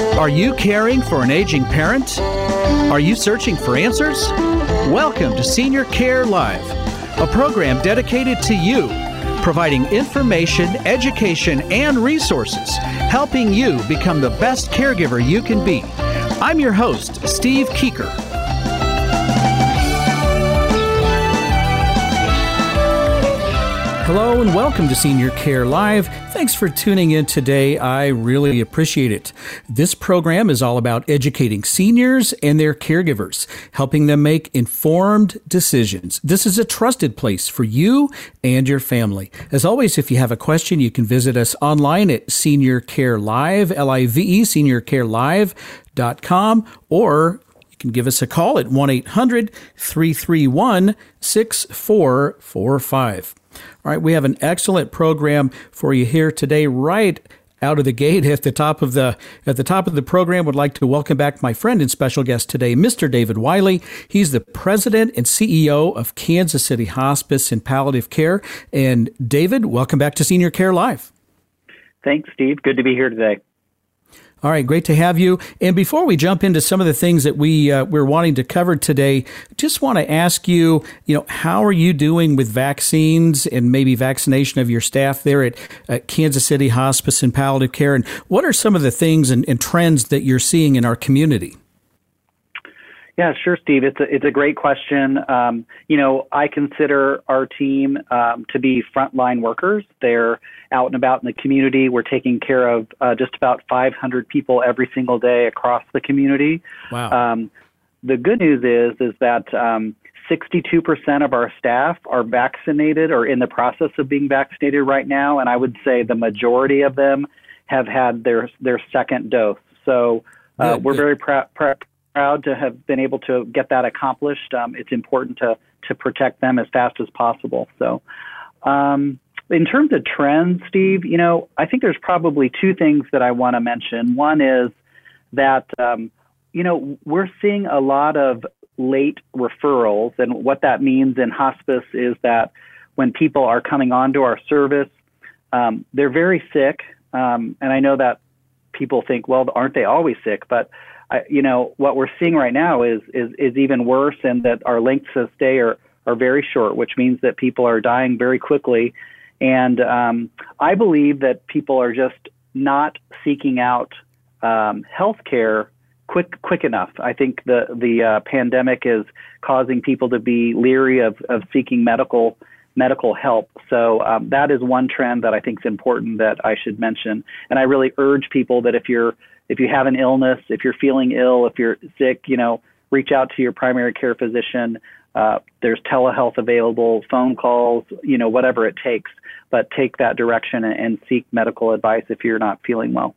Are you caring for an aging parent? Are you searching for answers? Welcome to Senior Care Live, a program dedicated to you, providing information, education, and resources, helping you become the best caregiver you can be. I'm your host, Steve Keeker. Hello and welcome to Senior Care Live. Thanks for tuning in today. I really appreciate it. This program is all about educating seniors and their caregivers, helping them make informed decisions. This is a trusted place for you and your family. As always, if you have a question, you can visit us online at Senior Care Live, L-I-V-E, seniorcarelive.com, or you can give us a call at 1 800 331 6445. All right, we have an excellent program for you here today, right out of the gate at the top of the at the top of the program would like to welcome back my friend and special guest today mr david wiley he's the president and ceo of kansas city hospice and palliative care and david welcome back to senior care live Thanks, Steve. Good to be here today. All right, great to have you. And before we jump into some of the things that we uh, we're wanting to cover today, just want to ask you, you know, how are you doing with vaccines and maybe vaccination of your staff there at, at Kansas City Hospice and Palliative Care, and what are some of the things and, and trends that you're seeing in our community? Yeah, sure, Steve. It's a it's a great question. Um, you know, I consider our team um, to be frontline workers. They're out and about in the community. We're taking care of uh, just about 500 people every single day across the community. Wow. Um, the good news is is that um, 62% of our staff are vaccinated or in the process of being vaccinated right now, and I would say the majority of them have had their their second dose. So uh, Good, we're good. very prou- proud to have been able to get that accomplished. Um, it's important to to protect them as fast as possible. So. Um, in terms of trends, Steve, you know, I think there's probably two things that I want to mention. One is that, um, you know, we're seeing a lot of late referrals. And what that means in hospice is that when people are coming onto our service, um, they're very sick. Um, and I know that people think, well, aren't they always sick? But I, you know, what we're seeing right now is, is, is even worse and that our lengths of stay are, are very short, which means that people are dying very quickly. And um, I believe that people are just not seeking out um, health care quick quick enough. I think the the uh, pandemic is causing people to be leery of, of seeking medical medical help. So um, that is one trend that I think is important that I should mention. And I really urge people that if you're if you have an illness, if you're feeling ill, if you're sick, you know, reach out to your primary care physician. Uh, there's telehealth available, phone calls, you know, whatever it takes. But take that direction and, and seek medical advice if you're not feeling well.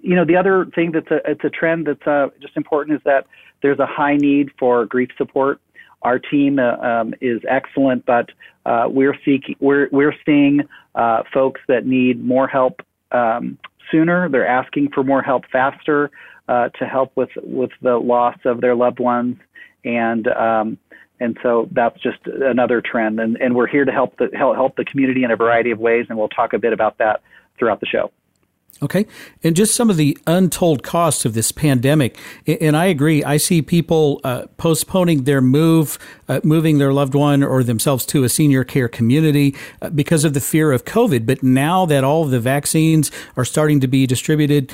You know, the other thing that's a it's a trend that's uh, just important is that there's a high need for grief support. Our team uh, um, is excellent, but uh, we're seeking we're we're seeing uh, folks that need more help um, sooner. They're asking for more help faster uh, to help with with the loss of their loved ones, and um, and so that's just another trend. And and we're here to help the help help the community in a variety of ways, and we'll talk a bit about that throughout the show. Okay. And just some of the untold costs of this pandemic. And I agree. I see people uh, postponing their move, uh, moving their loved one or themselves to a senior care community uh, because of the fear of COVID. But now that all of the vaccines are starting to be distributed,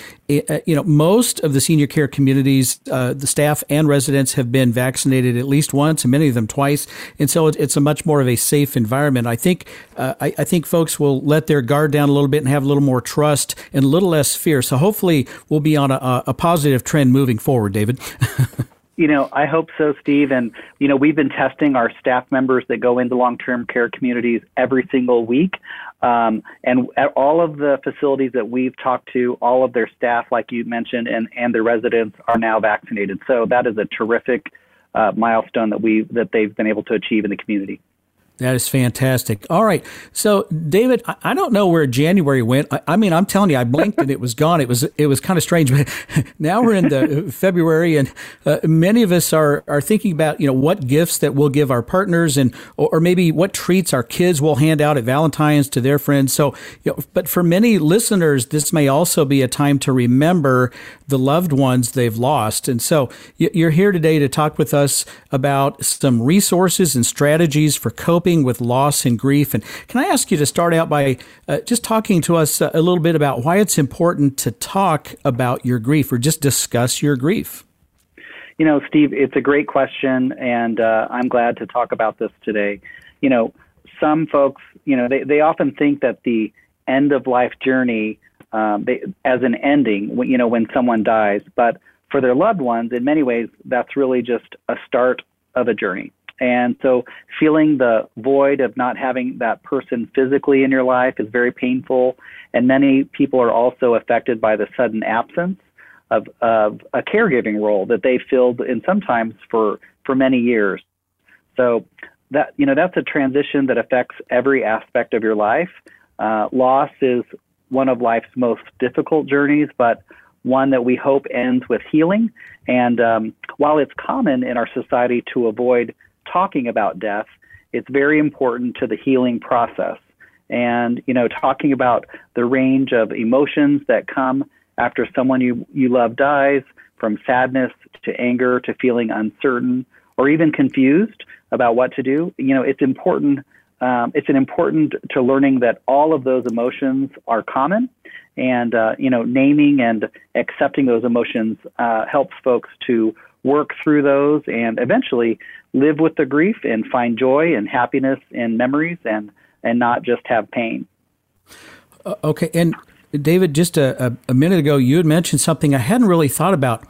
you know, most of the senior care communities, uh, the staff and residents have been vaccinated at least once and many of them twice. And so it's a much more of a safe environment. I think, uh, I, I think folks will let their guard down a little bit and have a little more trust and a little less fear. So hopefully we'll be on a, a positive trend moving forward, David. You know, I hope so, Steve. And, you know, we've been testing our staff members that go into long term care communities every single week. Um, and at all of the facilities that we've talked to, all of their staff, like you mentioned, and, and their residents are now vaccinated. So that is a terrific uh, milestone that we that they've been able to achieve in the community. That is fantastic. All right. So, David, I don't know where January went. I, mean, I'm telling you, I blinked and it was gone. It was it was kind of strange. But now we're in the February, and uh, many of us are are thinking about you know what gifts that we'll give our partners, and or, or, maybe what treats our kids will hand out at Valentine's to their friends. So, you know, but for many listeners, this may also be a time to remember the loved ones they've lost. And so, you're here today to talk with us about some resources and strategies for coping coping with loss and grief. And can I ask you to start out by uh, just talking to us uh, a little bit about why it's important to talk about your grief or just discuss your grief? You know, Steve, it's a great question, and uh, I'm glad to talk about this today. You know, some folks, you know, they, they often think that the end of life journey um, they, as an ending, you know, when someone dies, but for their loved ones, in many ways, that's really just a start of a journey. And so feeling the void of not having that person physically in your life is very painful. And many people are also affected by the sudden absence of, of a caregiving role that they filled in sometimes for, for many years. So that, you know, that's a transition that affects every aspect of your life. Uh, loss is one of life's most difficult journeys, but one that we hope ends with healing. And um, while it's common in our society to avoid talking about death, it's very important to the healing process. And, you know, talking about the range of emotions that come after someone you, you love dies, from sadness to anger to feeling uncertain or even confused about what to do, you know, it's important. Um, it's an important to learning that all of those emotions are common, and uh, you know, naming and accepting those emotions uh, helps folks to work through those and eventually live with the grief and find joy and happiness in memories and and not just have pain. Uh, okay, and David, just a, a, minute ago, you had mentioned something I hadn't really thought about.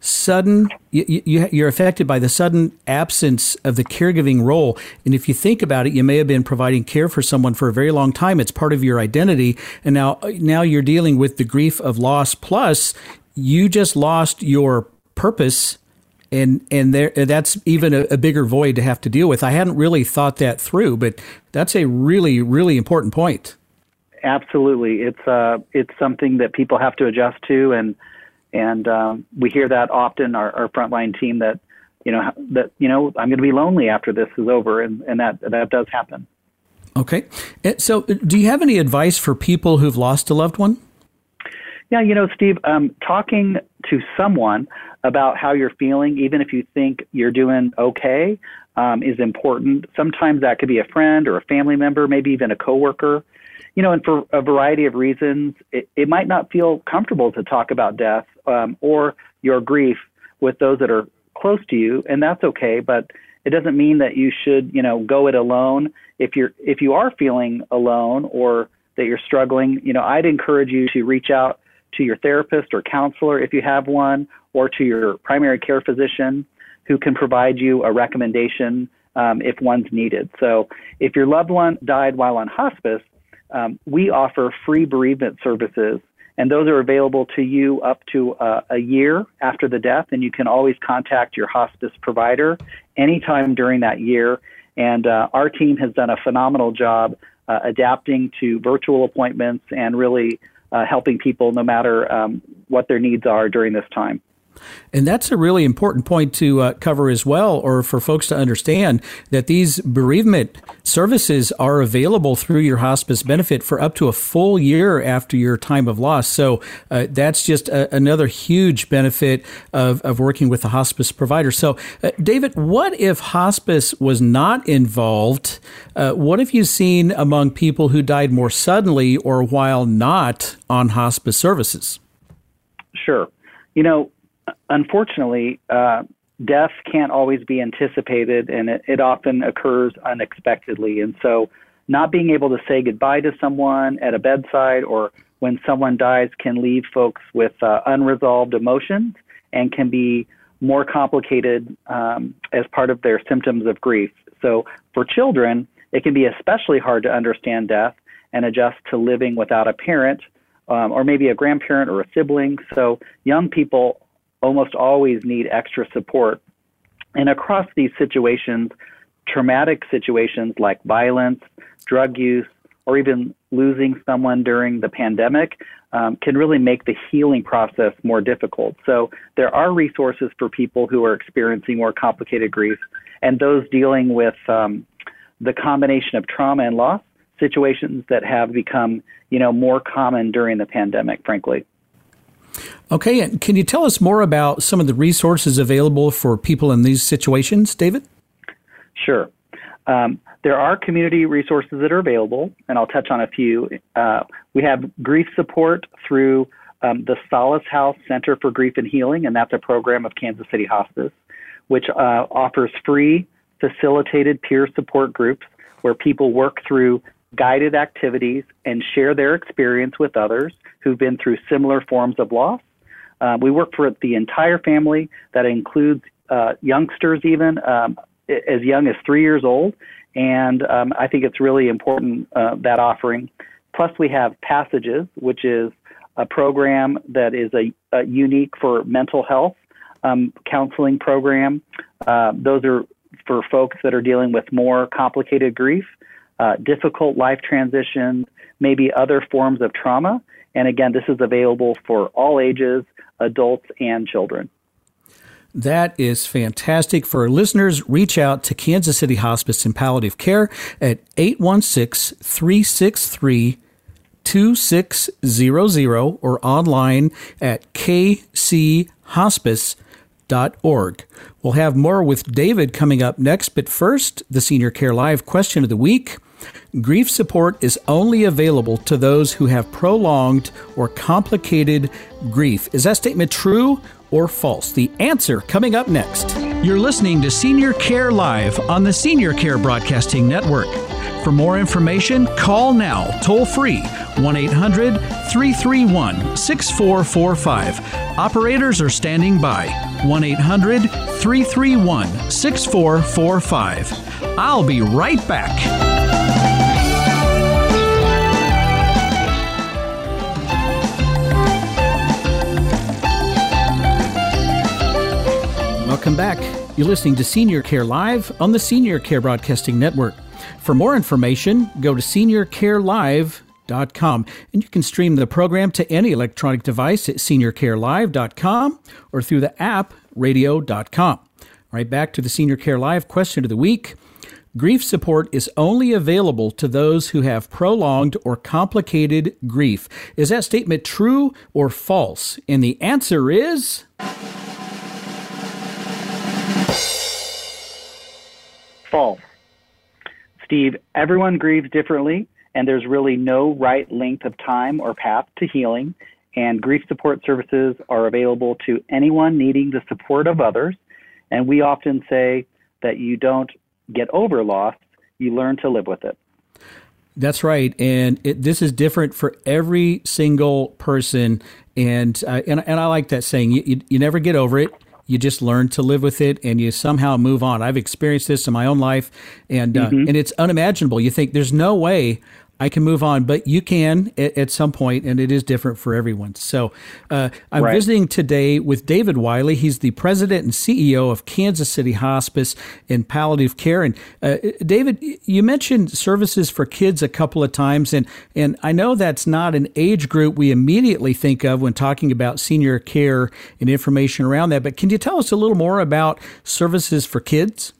Sudden, you, you, you're affected by the sudden absence of the caregiving role. And if you think about it, you may have been providing care for someone for a very long time. It's part of your identity. And now, now you're dealing with the grief of loss. Plus, you just lost your purpose and and there that's even a, a, bigger void to have to deal with. I hadn't really thought that through, but that's a really really important point. Absolutely, it's uh it's something that people have to adjust to, and and um, we hear that often. Our, our frontline team that you know that you know I'm going to be lonely after this is over, and and that that does happen. Okay, so do you have any advice for people who've lost a loved one? Yeah, you know, Steve, um, talking to someone about how you're feeling, even if you think you're doing okay, um, is important. Sometimes that could be a friend or a family member, maybe even a coworker. You know, and for a variety of reasons, it, it might not feel comfortable to talk about death um, or your grief with those that are close to you, and that's okay. But it doesn't mean that you should, you know, go it alone. If you're if you are feeling alone or that you're struggling, you know, I'd encourage you to reach out to your therapist or counselor if you have one, or to your primary care physician who can provide you a recommendation um, if one's needed. So, if your loved one died while on hospice, um, we offer free bereavement services, and those are available to you up to uh, a year after the death. And you can always contact your hospice provider anytime during that year. And uh, our team has done a phenomenal job uh, adapting to virtual appointments and really uh, helping people no matter um, what their needs are during this time. And that's a really important point to uh, cover as well, or for folks to understand that these bereavement services are available through your hospice benefit for up to a full year after your time of loss. So uh, that's just a, another huge benefit of, of working with the hospice provider. So, uh, David, what if hospice was not involved? Uh, what have you seen among people who died more suddenly or while not on hospice services? Sure. You know, unfortunately, uh, death can't always be anticipated, and it, it often occurs unexpectedly. And so, not being able to say goodbye to someone at a bedside or when someone dies can leave folks with uh, unresolved emotions and can be more complicated um, as part of their symptoms of grief. So, for children, it can be especially hard to understand death and adjust to living without a parent um, or maybe a grandparent or a sibling. So, young people almost always need extra support. And across these situations, traumatic situations like violence, drug use, or even losing someone during the pandemic um, can really make the healing process more difficult. So there are resources for people who are experiencing more complicated grief and those dealing with um, the combination of trauma and loss situations that have become, you know, more common during the pandemic, frankly. Okay, and can you tell us more about some of the resources available for people in these situations, David? Sure. Um, there are community resources that are available, and I'll touch on a few. Uh, we have grief support through um, the Solace House Center for Grief and Healing, and that's a program of Kansas City Hospice, which uh, offers free facilitated peer support groups where people work through guided activities and share their experience with others who've been through similar forms of loss. Uh, we work for the entire family. That includes uh, youngsters, even um, as young as three years old. And um, I think it's really important uh, that offering. Plus, we have Passages, which is a program that is a, a unique for mental health um, counseling program. Uh, those are for folks that are dealing with more complicated grief, uh, difficult life transitions, maybe other forms of trauma. And again, this is available for all ages, adults, and children. That is fantastic. For listeners, reach out to Kansas City Hospice and Palliative Care at 816 363 2600 or online at kchospice.org. We'll have more with David coming up next, but first, the Senior Care Live question of the week. Grief support is only available to those who have prolonged or complicated grief. Is that statement true or false? The answer coming up next. You're listening to Senior Care Live on the Senior Care Broadcasting Network. For more information, call now toll free 1 800 331 6445. Operators are standing by 1 800 331 6445. I'll be right back. Welcome back. You're listening to Senior Care Live on the Senior Care Broadcasting Network. For more information, go to seniorcarelive.com and you can stream the program to any electronic device at seniorcarelive.com or through the app radio.com. Right back to the Senior Care Live question of the week. Grief support is only available to those who have prolonged or complicated grief. Is that statement true or false? And the answer is. false. Steve, everyone grieves differently, and there's really no right length of time or path to healing. And grief support services are available to anyone needing the support of others. And we often say that you don't get over loss, you learn to live with it. That's right, and it, this is different for every single person, and uh, and and I like that saying. You, you, you never get over it you just learn to live with it and you somehow move on. I've experienced this in my own life, and uh, mm-hmm. and it's unimaginable. You think there's no way I can move on, but you can at, at, some point, and it is different for everyone. So uh, I'm right. visiting today with David Wiley. He's the president and CEO of Kansas City Hospice and Palliative Care. And uh, David, you mentioned services for kids a couple of times, and and I know that's not an age group we immediately think of when talking about senior care and information around that. But can you tell us a little more about services for kids?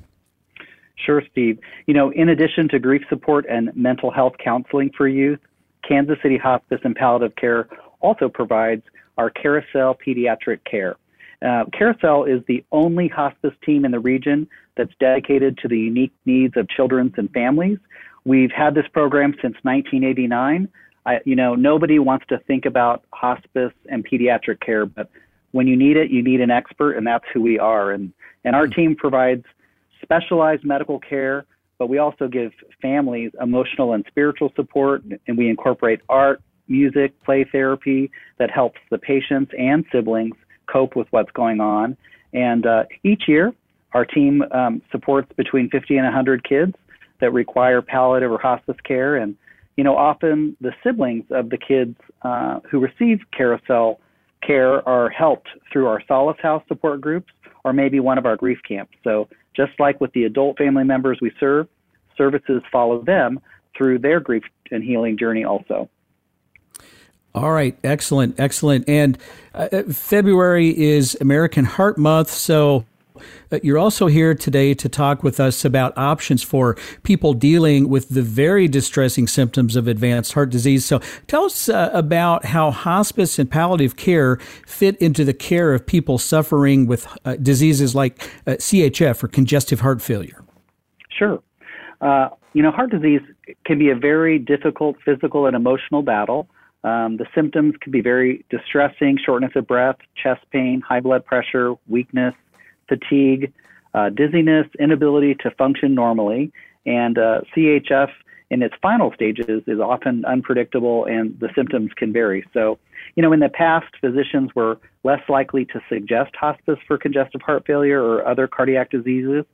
Sure, Steve. You know, in addition to grief support and mental health counseling for youth, Kansas City Hospice and Palliative Care also provides our Carousel Pediatric Care. Uh, Carousel is the only hospice team in the region that's dedicated to the unique needs of children and families. We've had this program since 1989. I, you know, nobody wants to think about hospice and pediatric care, but when you need it, you need an expert, and that's who we are. And and our team provides specialized medical care, but we also give families emotional and spiritual support, and we incorporate art, music, play therapy that helps the patients and siblings cope with what's going on. And uh, each year, our team um, supports between 50 and 100 kids that require palliative or hospice care. And, you know, often the siblings of the kids uh, who receive carousel care are helped through our Solace House support groups or maybe one of our grief camps. So just like with the adult family members we serve, services follow them through their grief and healing journey also. All right, excellent, excellent. And uh, uh February is American Heart Month, so you're also here today to talk with us about options for people dealing with the very distressing symptoms of advanced heart disease. So tell us uh, about how hospice and palliative care fit into the care of people suffering with uh, diseases like uh, CHF or congestive heart failure. Sure. Uh, you know, heart disease can be a very difficult physical and emotional battle. Um, the symptoms can be very distressing shortness of breath, chest pain, high blood pressure, weakness, fatigue, uh, dizziness, inability to function normally, and uh, CHF in its final stages is often unpredictable and the symptoms can vary. So, you know, in the past, physicians were less likely to suggest hospice for congestive heart failure or other cardiac diseases,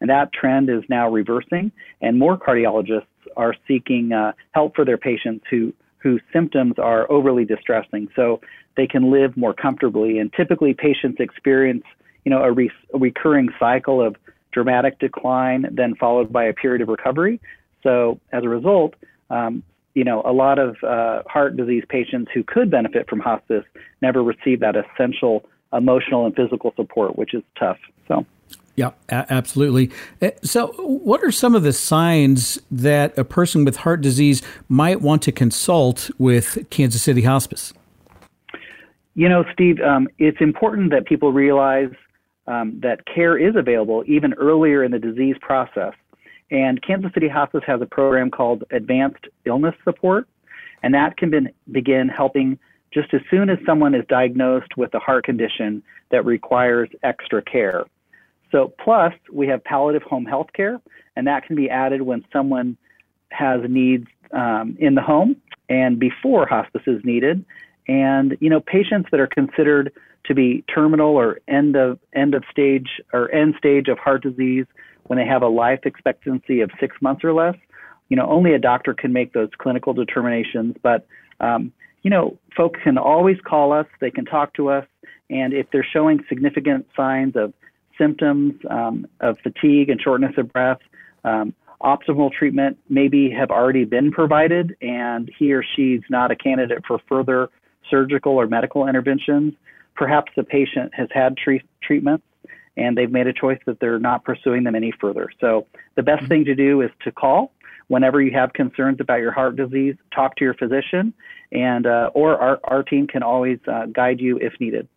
and that trend is now reversing, and more cardiologists are seeking uh, help for their patients who whose symptoms are overly distressing so they can live more comfortably. And typically, patients experience you know, a, re- a recurring cycle of dramatic decline, then followed by a period of recovery. So as a result, um, you know, a lot of uh, heart disease patients who could benefit from hospice never receive that essential emotional and physical support, which is tough. So. Yeah, a- absolutely. Uh, so, what are some of the signs that a person with heart disease might want to consult with Kansas City Hospice? You know, Steve, um, it's important that people realize um, that care is available even earlier in the disease process. And Kansas City Hospice has a program called Advanced Illness Support, and that can be, begin helping just as soon as someone is diagnosed with a heart condition that requires extra care. So, plus, we have palliative home health care, and that can be added when someone has needs um, in the home and before hospice is needed. And, you know, patients that are considered to be terminal or end of end of stage or end stage of heart disease when they have a life expectancy of six months or less. You know, only a doctor can make those clinical determinations, but um, you know, folks can always call us. They can talk to us, and if they're showing significant signs of symptoms um, of fatigue and shortness of breath, um, optimal treatment maybe have already been provided, and he or she's not a candidate for further surgical or medical interventions perhaps the patient has had tre- treatments and they've made a choice that they're not pursuing them any further. So the best mm-hmm. thing to do is to call whenever you have concerns about your heart disease. Talk to your physician, and uh, or our our team can always uh, guide you if needed.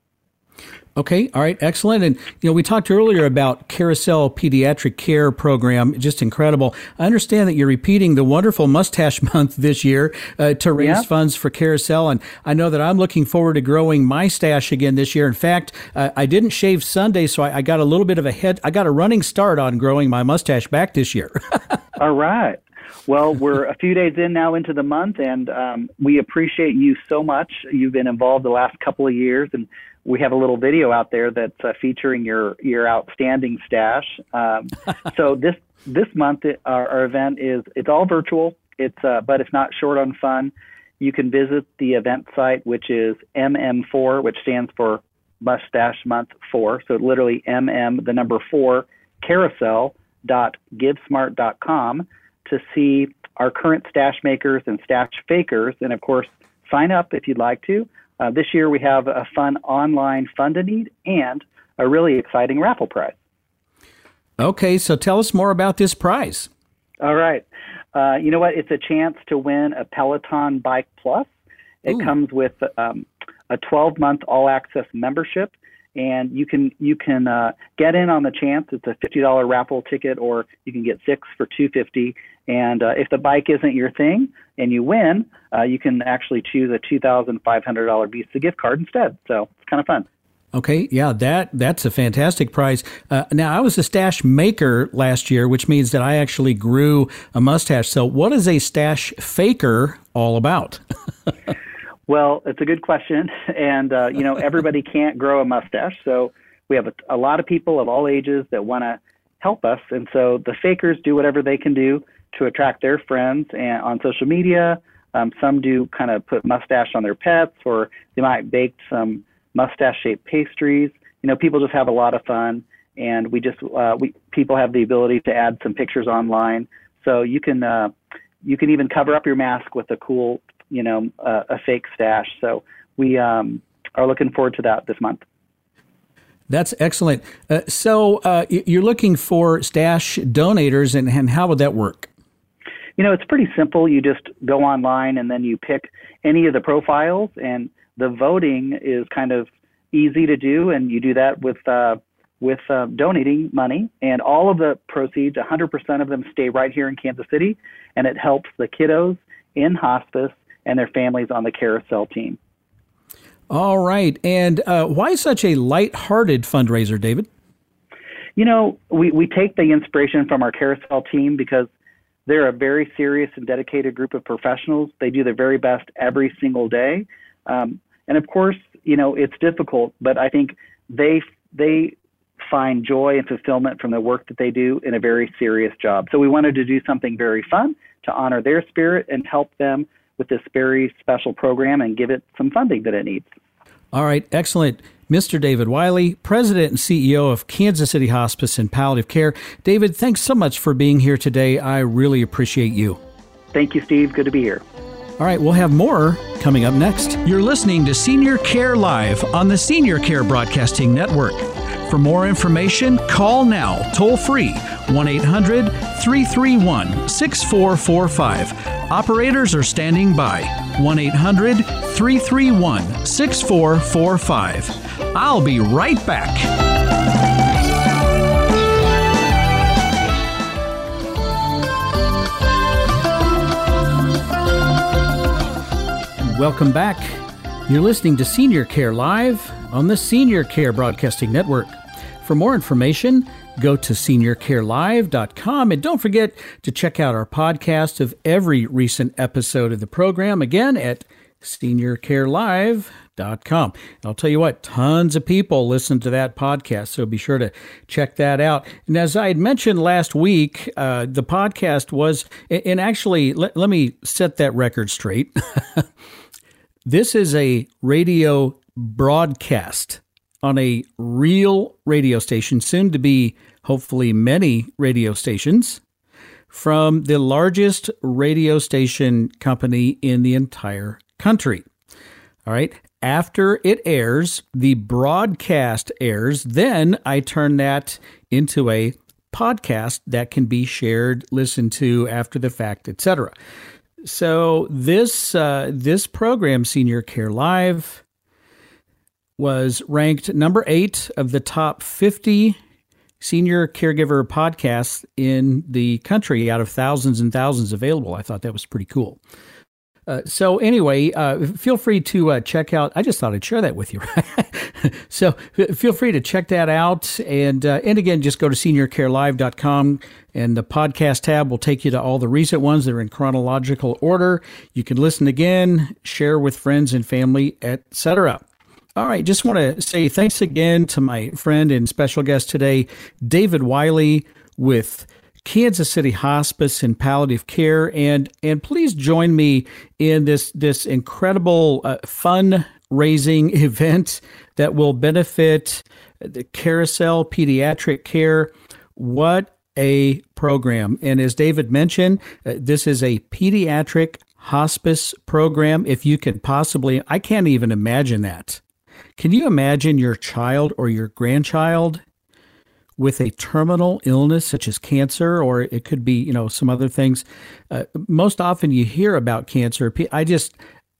Okay, all right, excellent. And you know, we talked earlier about Carousel Pediatric Care Program, just incredible. I understand that you're repeating the wonderful Mustache Month this year uh, to raise yeah. funds for Carousel, and I know that I'm looking forward to growing my stash again this year. In fact, uh, I didn't shave Sunday, so I, I, got a little bit of a head. I got a running start on growing my mustache back this year. all right. Well, we're a few days in now into the month, and um, we appreciate you so much. You've been involved the last couple of years, and we have a little video out there that's uh, featuring your your outstanding stash. Um, so this this month our, our, event is it's all virtual. It's uh, but it's not short on fun. You can visit the event site, which is MM4, which stands for Mustache Month 4. So literally MM, the number 4, carousel dot carousel.givesmart.com to see our current stash makers and stash fakers. And of course, sign up if you'd like to. Uh, this year we have a fun online fund a need and a really exciting raffle prize. Okay, so tell us more about this prize. All right. Uh, you know what? It's a chance to win a Peloton Bike Plus. It Ooh. comes with um, a 12 month all access membership, and you can you can uh, get in on the chance. It's a $50 raffle ticket, or you can get six for 250. And uh, if the bike isn't your thing and you win, uh, you can actually choose a $2,500 Visa gift card instead. So it's kind of fun. Okay, yeah, that that's a fantastic prize. Uh, now, I was a stash maker last year, which means that I actually grew a mustache. So, what is a stash faker all about? well, it's a good question, and uh, you know, everybody can't grow a mustache, so we have a, a lot of people of all ages that want to help us, and so the fakers do whatever they can do to attract their friends and on social media. Um, some do kind of put mustache on their pets, or they might bake some mustache shaped pastries. You know, people just have a lot of fun, and we just uh, we people have the ability to add some pictures online, so you can uh, you can even cover up your mask with a cool you know uh, a fake stash. So we um, are looking forward to that this month. That's excellent. Uh, so uh, you're looking for stash donators, and, and how would that work? You know, it's pretty simple. You just go online and then you pick any of the profiles, and the voting is kind of easy to do, and you do that with uh, with uh, donating money, and all of the proceeds, 100% of them, stay right here in Kansas City, and it helps the kiddos in hospice and their families on the carousel team. All right, and uh, why such a light-hearted fundraiser, David? You know, we, we take the inspiration from our carousel team because they're a very serious and dedicated group of professionals. They do their very best every single day. Um, and of course, you know, it's difficult, but I think they they find joy and fulfillment from the work that they do in a very serious job. So we wanted to do something very fun to honor their spirit and help them with this very special program and give it some funding that it needs. All right, excellent. Mr. David Wiley, President and CEO of Kansas City Hospice and Palliative Care. David, thanks so much for being here today. I really appreciate you. Thank you, Steve. Good to be here. All right, we'll have more coming up next. You're listening to Senior Care Live on the Senior Care Broadcasting Network. For more information, call now toll free 1 800 331 6445. Operators are standing by 1 800 331 6445. I'll be right back. Welcome back. You're listening to Senior Care Live on the Senior Care Broadcasting Network. For more information, go to seniorcarelive.com and don't forget to check out our podcast of every recent episode of the program again at seniorcarelive.com. I'll tell you what, tons of people listen to that podcast, so be sure to check that out. And as I had mentioned last week, uh, the podcast was, and actually, let, let me set that record straight. This is a radio broadcast on a real radio station, soon to be hopefully many radio stations, from the largest radio station company in the entire country. All right. After it airs, the broadcast airs, then I turn that into a podcast that can be shared, listened to after the fact, etc. So this uh, this program, Senior Care Live, was ranked number eight of the top fifty senior caregiver podcasts in the country out of thousands and thousands available. I thought that was pretty cool. Uh, so anyway, uh, feel free to uh, check out. I just thought I'd share that with you. so feel free to check that out, and uh, and again, just go to seniorcarelive.com, and the podcast tab will take you to all the recent ones that are in chronological order. You can listen again, share with friends and family, etc. All right, just want to say thanks again to my friend and special guest today, David Wiley with Kansas City Hospice and Palliative Care, and and please join me in this this incredible uh, fundraising event that will benefit the Carousel Pediatric Care. What a program! And as David mentioned, uh, this is a pediatric hospice program. If you can possibly, I can't even imagine that. Can you imagine your child or your grandchild with a terminal illness such as cancer, or it could be, you know, some other things? Uh, most often you hear about cancer. I just,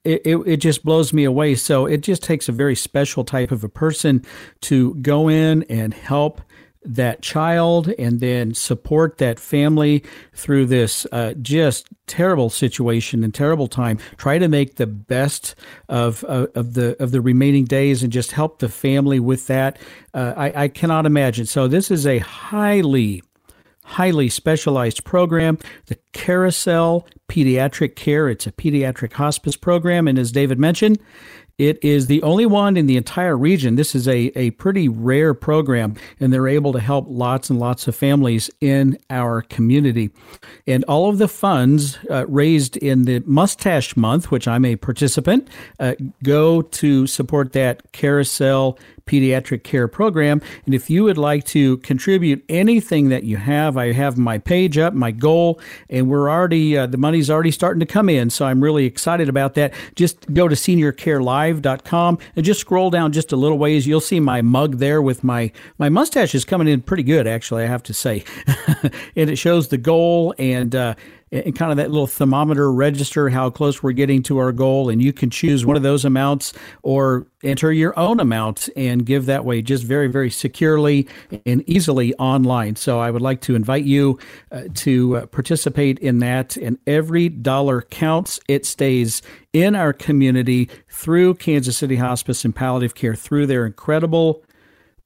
it, it, it, just blows me away. So it just takes a very special type of a person to go in and help that child and then support that family through this uh, just terrible situation and terrible time. Try to make the best of uh, of the of the remaining days and just help the family with that. Uh, I, I cannot imagine. So this is a highly highly specialized program, the Carousel Pediatric Care. It's a pediatric hospice program, and as David mentioned, it is the only one in the entire region. This is a, a pretty rare program, and they're able to help lots and lots of families in our community. And all of the funds uh, raised in the Mustache Month, which I'm a participant, uh, go to support that carousel pediatric care program. And if you would like to contribute anything that you have, I have my page up, my goal, and we're already, uh, the money's already starting to come in. So I'm really excited about that. Just go to seniorcarelive.com and just scroll down just a little ways. You'll see my mug there with my, my mustache is coming in pretty good, actually, I have to say. and it shows the goal and, uh, and kind of that little thermometer register how close we're getting to our goal. And you can choose one of those amounts or enter your own amount and give that way just very, very securely and easily online. So I would like to invite you uh, to uh, participate in that. And every dollar counts. It stays in our community through Kansas City Hospice and Palliative Care through their incredible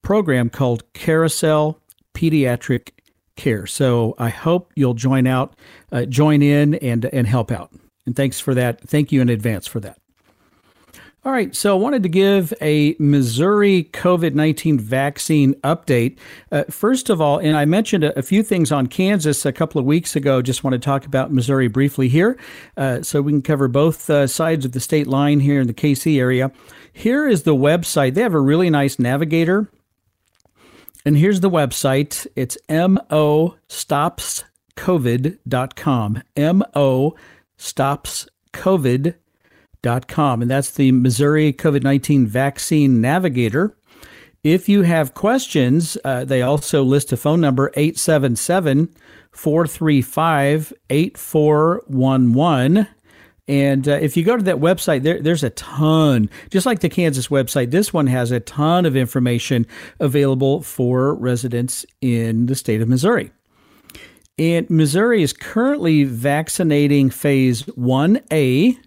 program called Carousel Pediatric care. So I hope you'll join out, uh, join in, and and help out. And thanks for that. Thank you in advance for that. All right, so I wanted to give a Missouri COVID 19 vaccine update. Uh, first of all, and I mentioned a, a, few things on Kansas a couple of weeks ago, just want to talk about Missouri briefly here uh, so we can cover both uh, sides of the state line here in the KC area. Here is the website. They have a really nice navigator and here's the website it's mostopscovid.com. M-O stopscovid.com. And that's the Missouri COVID 19 Vaccine Navigator. If you have questions, uh, they also list a phone number 877 435 8411. And uh, if you go to that website, there, there's a ton, just like the Kansas website, this one has a ton of information available for residents in the state of Missouri. And Missouri is currently vaccinating phase 1A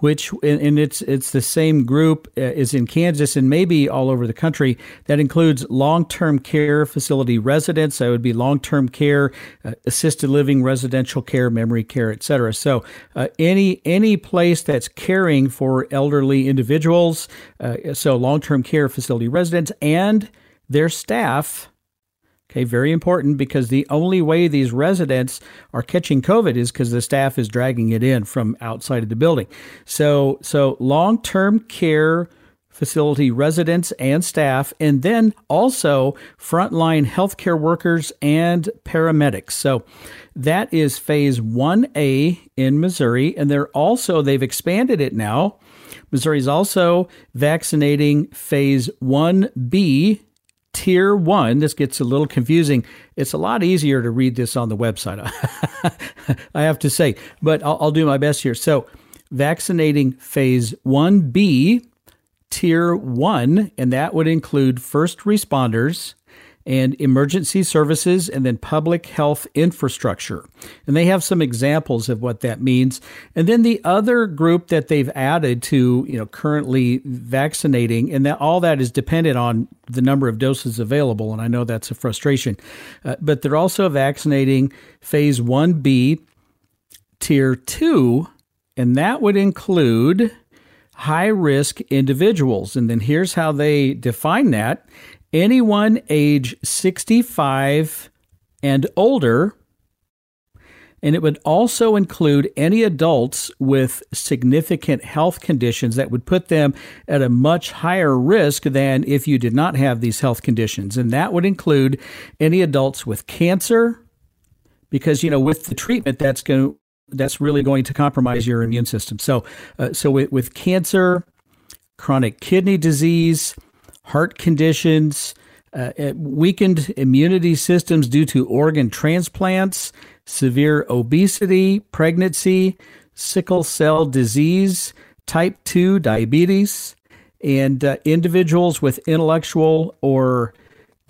which and it's it's the same group uh, is in Kansas and maybe all over the country. That includes long-term care facility residents. That would be long-term care, uh, assisted living, residential care, memory care, etc. So uh, any any place that's caring for elderly individuals, uh, so long-term care facility residents and their staff Okay, very important because the only way these residents are catching COVID is because the staff is dragging it in from outside of the building. So, so long-term care facility residents and staff, and then also frontline healthcare workers and paramedics. So that is phase 1A in Missouri, and they're also they've expanded it now. Missouri is also vaccinating phase 1B tier one, this gets a little confusing. It's a lot easier to read this on the website, I have to say, but I'll, I'll do my best here. So, vaccinating phase 1B, tier one, and that would include first responders, and emergency services and then public health infrastructure. And they have some examples of what that means. And then the other group that they've added to, you know, currently vaccinating, and that all that is dependent on the number of doses available. And I know that's a frustration. Uh, but they're also vaccinating phase 1B, tier 2, and that would include high risk individuals. And then here's how they define that anyone age 65 and older And it would also include any adults with significant health conditions that would put them at a much higher risk than if you did not have these health conditions. And that would include any adults with cancer, because, you know, with the treatment, that's going that's really going to compromise your immune system. So, uh, so with, with cancer, chronic kidney disease, heart conditions, uh, weakened immunity systems due to organ transplants, severe obesity, pregnancy, sickle cell disease, type 2 diabetes, and uh, individuals with intellectual or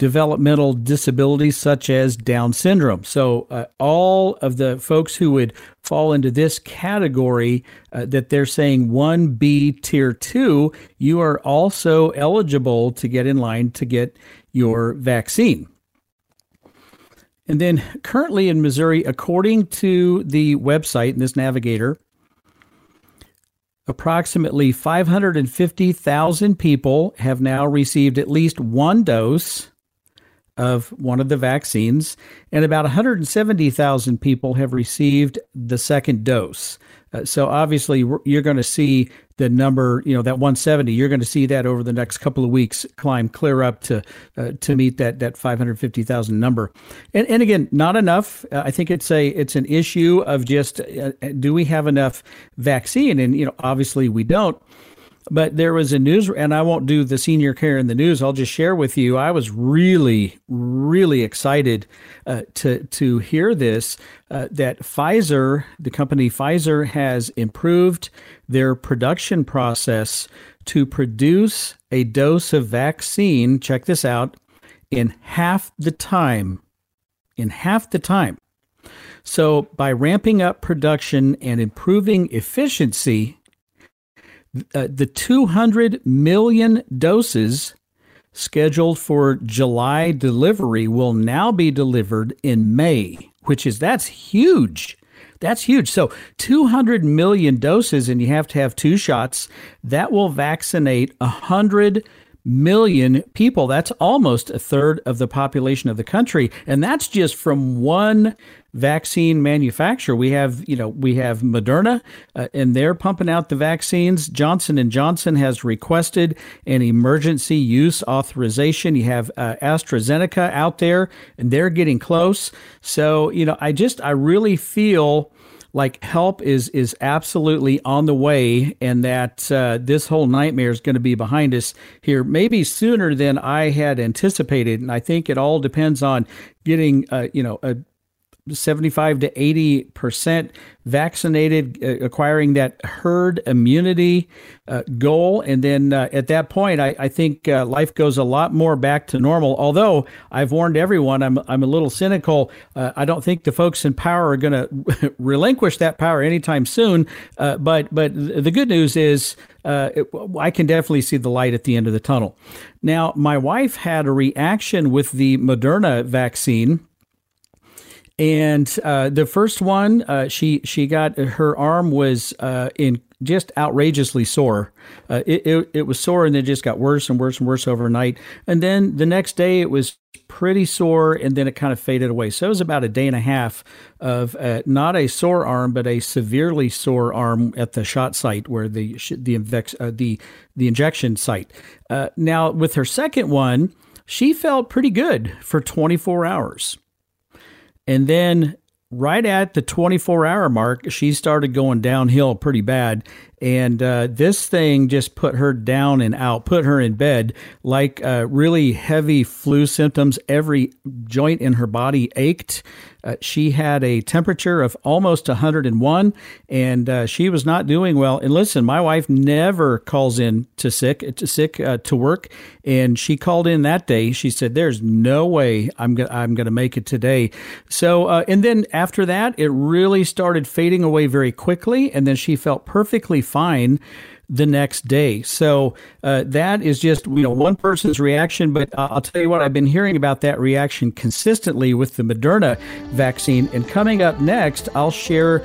developmental disabilities such as Down syndrome. So, uh, all of the folks who would fall into this category uh, that they're saying 1B tier 2, you are also eligible to get in line to get your vaccine. And then currently in Missouri, according to the website and this navigator, approximately 550,000 people have now received at least one dose of one of the vaccines, and about 170,000 people have received the second dose. Uh, so obviously, you're going to see the number, you know, that 170. You're going to see that over the next couple of weeks climb clear up to uh, to meet that that 550,000 number. And and again, not enough. Uh, I think it's a it's an issue of just uh, do we have enough vaccine? And you know, obviously we don't. But there was a news, and I won't do the senior care in the news. I'll just share with you. I was really, really excited uh, to to hear this. Uh, that Pfizer, the company Pfizer, has improved their production process to produce a dose of vaccine. Check this out in half the time. In half the time. So, by ramping up production and improving efficiency, uh, the 200 million doses scheduled for July delivery will now be delivered in May, which is that's huge. That's huge. So 200 million doses, and you have to have two shots. That will vaccinate 100 million people. That's almost a third of the population of the country. And that's just from one vaccine manufacturer. We have, you know, we have Moderna, uh, and they're pumping out the vaccines. Johnson and Johnson has requested an emergency use authorization. You have uh, AstraZeneca out there, and they're getting close. So, you know, I just, I really feel like help is is absolutely on the way, and that uh, this whole nightmare is going to be behind us here, maybe sooner than I had anticipated. And I think it all depends on getting, uh, you know, a 75 to 80 percent vaccinated, uh, acquiring that herd immunity uh, goal. And then uh, at that point, I, I think uh, life goes a lot more back to normal. Although I've warned everyone, I'm, I'm a little cynical. Uh, I don't think the folks in power are going to relinquish that power anytime soon. Uh, but, but the good news is it, I can definitely see the light at the end of the tunnel. Now, my wife had a reaction with the Moderna vaccine and uh, the first one, uh, she she got her arm was uh, in just outrageously sore. Uh, it, it, it was sore and it just got worse and worse and worse overnight. And then the next day it was pretty sore and then it kind of faded away. So it was about a day and a half of uh, not a sore arm but a severely sore arm at the shot site where the the uh, the the injection site. now with her second one, she felt pretty good for 24 hours. And then right at the 24 hour mark, she started going downhill pretty bad. And uh, this thing just put her down and out, put her in bed like uh, really heavy flu symptoms. Every joint in her body ached. Uh, she had a temperature of almost 101 and uh, she was not doing well. And listen, my wife never calls in to sick to sick uh, to work, and she called in that day. She said, "There's no way I'm gonna I'm gonna make it today." So, uh, and then after that, it really started fading away very quickly, and then she felt perfectly fine the next day. So uh, that is just you know one person's reaction, but I'll tell you what I've been hearing about that reaction consistently with the Moderna vaccine. And coming up next, I'll share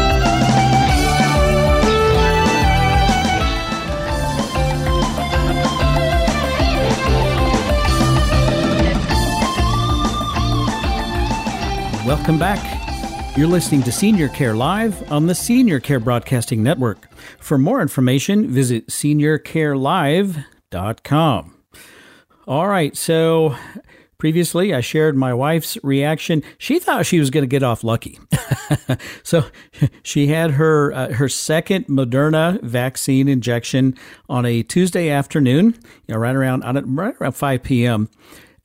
Welcome back. You're listening to Senior Care Live on the Senior Care Broadcasting Network. For more information, visit seniorcarelive.com. All right, so previously I shared my wife's reaction. She thought she was going to get off lucky. so she had her uh, her second Moderna vaccine injection on a Tuesday afternoon, you know, right around right around 5 p.m.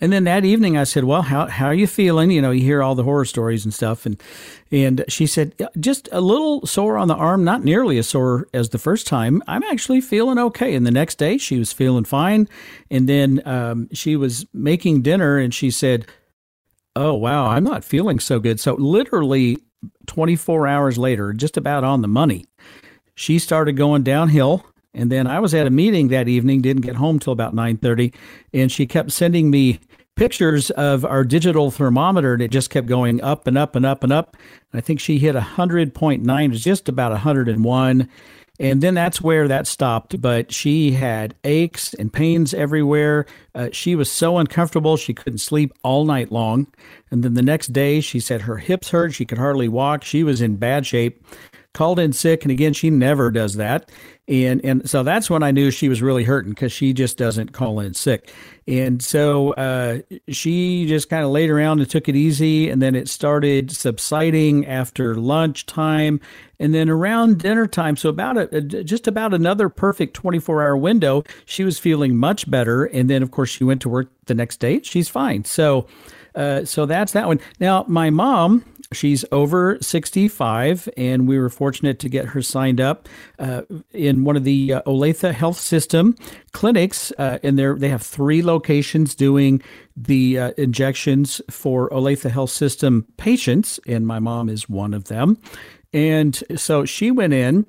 And then that evening, I said, "Well, how how are you feeling?" You know, you hear all the horror stories and stuff, and and she said, "Just a little sore on the arm, not nearly as sore as the first time. I'm actually feeling okay." And the next day, she was feeling fine. And then um, she was making dinner, and she said, "Oh wow, I'm not feeling so good." So literally, 24 hours later, just about on the money, she started going downhill and then I was at a meeting that evening, didn't get home till about 9:30, and she kept sending me pictures of our digital thermometer and it just kept going up and up and up and up. I think she hit 100.9, it was just about 101. And then that's where that stopped. But she had aches and pains everywhere. Uh, she was so uncomfortable, she couldn't sleep all night long. And then the next day, she said her hips hurt. She could hardly walk. She was in bad shape called in sick and again she never does that. And and so that's when i knew she was really hurting because she just doesn't call in sick. And so uh, she just kind of laid around and took it easy and then it started subsiding after lunchtime and then around dinner time so about a, just about another perfect 24 hour window she was feeling much better. And then of course she went to work the next day. She's fine. So uh, so that's that one. Now, my mom, she's over 65, and we were fortunate to get her signed up uh, in one of the uh, Olathe Health System clinics. Uh, and they have three locations doing the uh, injections for Olathe Health System patients, and my mom is one of them. And so she went in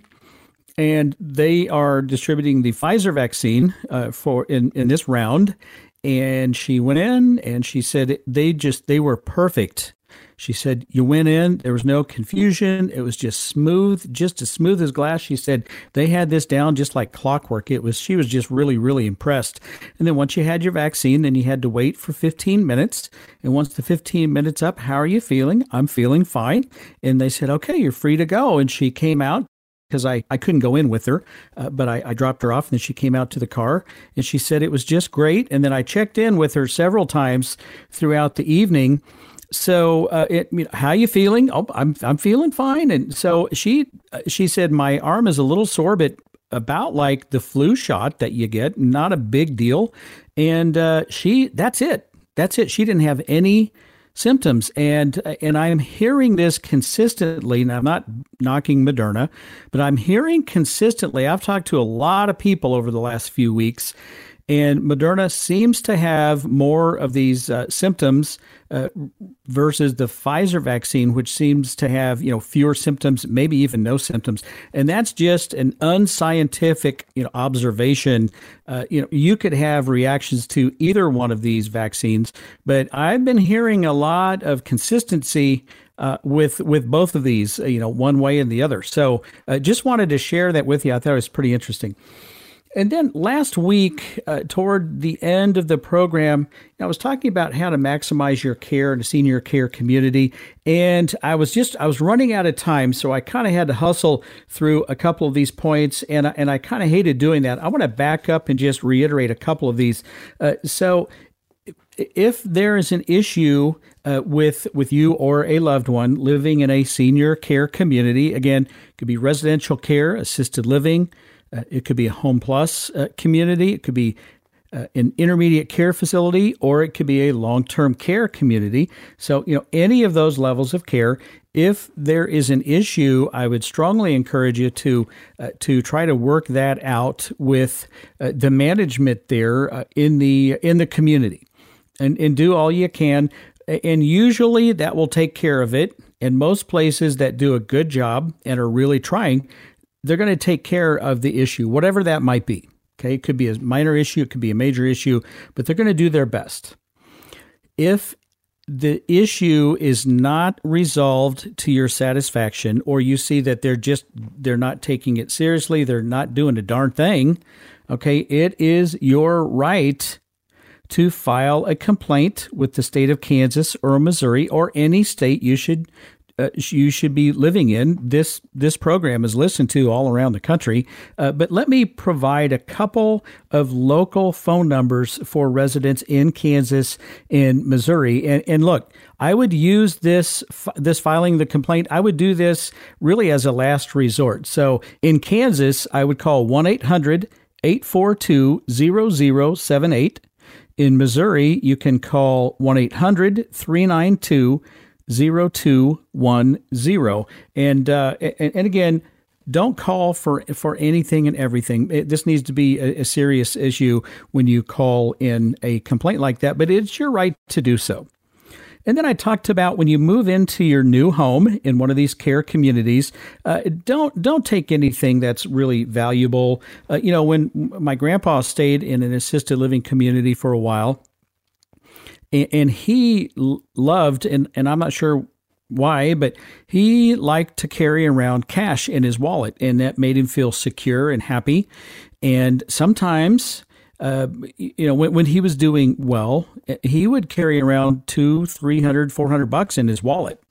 and they are distributing the Pfizer vaccine uh, for in, in this round and she went in and she said they just they were perfect she said you went in there was no confusion. It was just smooth just as smooth as glass. She said they had this down just like clockwork. It was she was just really really impressed. And then once you had your vaccine then you had to wait for 15 minutes. And once the 15 minutes up how are you feeling? I'm feeling fine. And they said okay you're free to go. And she came out because I, I couldn't go in with her, uh, but I, I dropped her off and then she came out to the car and she said it was just great. And then I checked in with her several times throughout the evening. So, uh, it, you know, how you feeling? Oh, I'm, I'm feeling fine. And so she, uh, she said, my arm is a little sore, but about like the flu shot that you get, not a big deal. And uh, she, that's it. That's it. She didn't have any symptoms. And and I am hearing this consistently. And I'm not knocking Moderna, but I'm hearing consistently. I've talked to a lot of people over the last few weeks, and Moderna seems to have more of these uh, symptoms uh, versus the Pfizer vaccine, which seems to have you know fewer symptoms, maybe even no symptoms, and that's just an unscientific you know observation. Uh, you know, you could have reactions to either one of these vaccines, but I've been hearing a lot of consistency uh, with with both of these, you know, one way and the other. So, uh, just wanted to share that with you. I thought it was pretty interesting. And then last week, uh, toward the end of the program, I was talking about how to maximize your care in a senior care community. And I was just, I was running out of time. So I kind of had to hustle through a couple of these points. And, and I kind of hated doing that. I want to back up and just reiterate a couple of these. Uh, so if there is an issue uh, with with you or a loved one living in a senior care community, again, could be residential care, assisted living, uh, it could be a Home Plus uh, community. It could be uh, an intermediate care facility, or it could be a long term care community. So, you know, any of those levels of care. If there is an issue, I would strongly encourage you to uh, to try to work that out with uh, the management there uh, in the in the community, and and do all you can. And usually that will take care of it And most places that do a good job and are really trying, they're going to take care of the issue, whatever that might be. Okay, it could be a minor issue, it could be a major issue, but they're going to do their best. If the issue is not resolved to your satisfaction or you see that they're just they're not taking it seriously they're not doing a darn thing okay it is your right to file a complaint with the state of Kansas or Missouri or any state you should uh, you should be living in. This this program is listened to all around the country. Uh, but let me provide a couple of local phone numbers for residents in Kansas and Missouri. And, and look, I would use this this filing the complaint. I would do this really as a last resort. So in Kansas, I would call 1-800 842 0078. In Missouri, you can call 1 800 392 0210. And, uh, and, and again, don't call for for anything and everything. It, this needs to be a, a, serious issue when you call in a complaint like that, but it's your right to do so. And then I talked about when you move into your new home in one of these care communities, uh, don't don't take anything that's really valuable. Uh, you know, when my grandpa stayed in an assisted living community for a while, and, he loved, and, and I'm not sure why, but he liked to carry around cash in his wallet, and that made him feel secure and happy. And sometimes, uh, you know, when, when he was doing well, he would carry around two, three hundred, four hundred bucks in his wallet.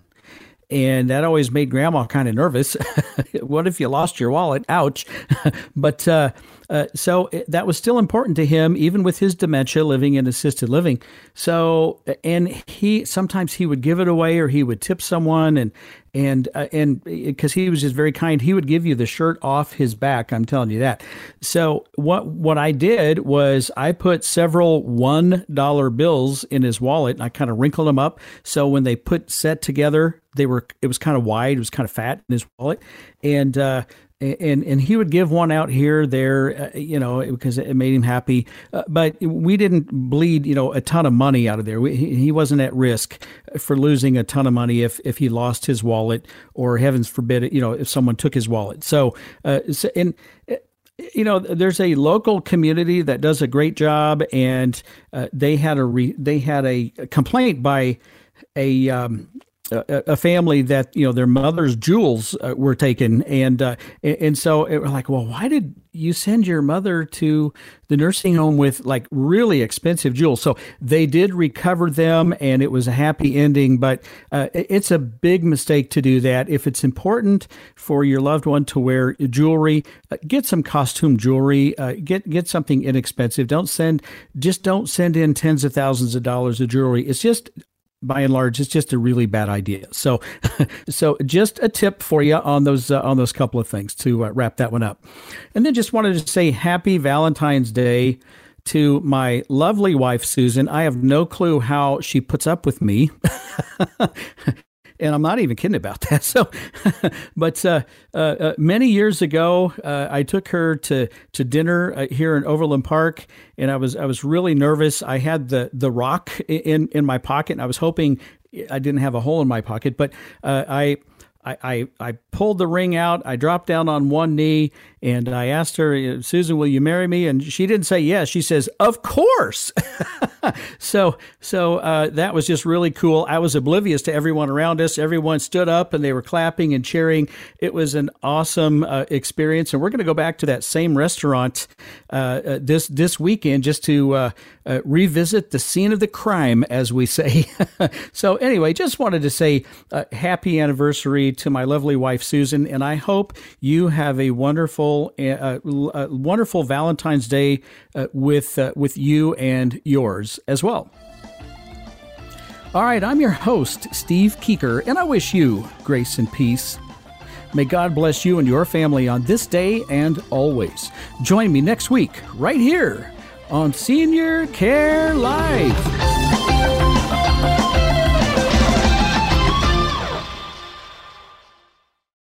And that always made grandma kind of nervous. what if you lost your wallet? Ouch. but uh, uh, so that was still important to him, even with his dementia, living in assisted living. So, and he sometimes he would give it away, or he would tip someone, and and uh, and because he was just very kind, he would give you the shirt off his back. I'm telling you that. So what what I did was I put several one dollar bills in his wallet, and I kind of wrinkled them up. So when they put set together, they were it was kind of wide, it was kind of fat in his wallet, and uh, and and he would give one out here there uh, you know because it made him happy. Uh, but we didn't bleed you know a ton of money out of there. We, he wasn't at risk for losing a ton of money if if he lost his wallet or heavens forbid you know if someone took his wallet. So, uh, so and uh, you know there's a local community that does a great job and uh, they had a re, they had a complaint by a um, a, a, family that you know their mother's jewels uh, were taken, and uh, and so it was like, well, why did you send your mother to the nursing home with like really expensive jewels? So they did recover them, and it was a happy ending. But uh, it's a big mistake to do that. If it's important for your loved one to wear jewelry, uh, get some costume jewelry. Uh, get get something inexpensive. Don't send just don't send in tens of thousands of dollars of jewelry. It's just by and large, it's just a really bad idea. So, so just a tip for you on those uh, on those couple of things to uh, wrap that one up, and then just wanted to say Happy Valentine's Day to my lovely wife Susan. I have no clue how she puts up with me. and I'm not even kidding about that. So, but uh, uh, uh, many years ago, uh, I took her to to dinner uh, here in Overland Park, and I was I was really nervous. I had the the rock in in my pocket, and I was hoping I didn't have a hole in my pocket, but I. I, I, I pulled the ring out. I dropped down on one knee and I asked her, Susan, will you marry me? And she didn't say yes. She says, Of course. so so uh, that was just really cool. I was oblivious to everyone around us. Everyone stood up and they were clapping and cheering. It was an awesome uh, experience. And we're going to go back to that same restaurant uh, uh this this weekend just to uh, uh, revisit the scene of the crime, as we say. so anyway, just wanted to say happy anniversary to my lovely wife Susan, and I hope you have a wonderful Eh, uh, uh, wonderful Valentine's Day uh, with with you and yours as well. All right, I'm your host, Steve Keeker, and I wish you grace and peace. May God bless you and your family on this day and always. Join me next week, right here on Senior Care Live.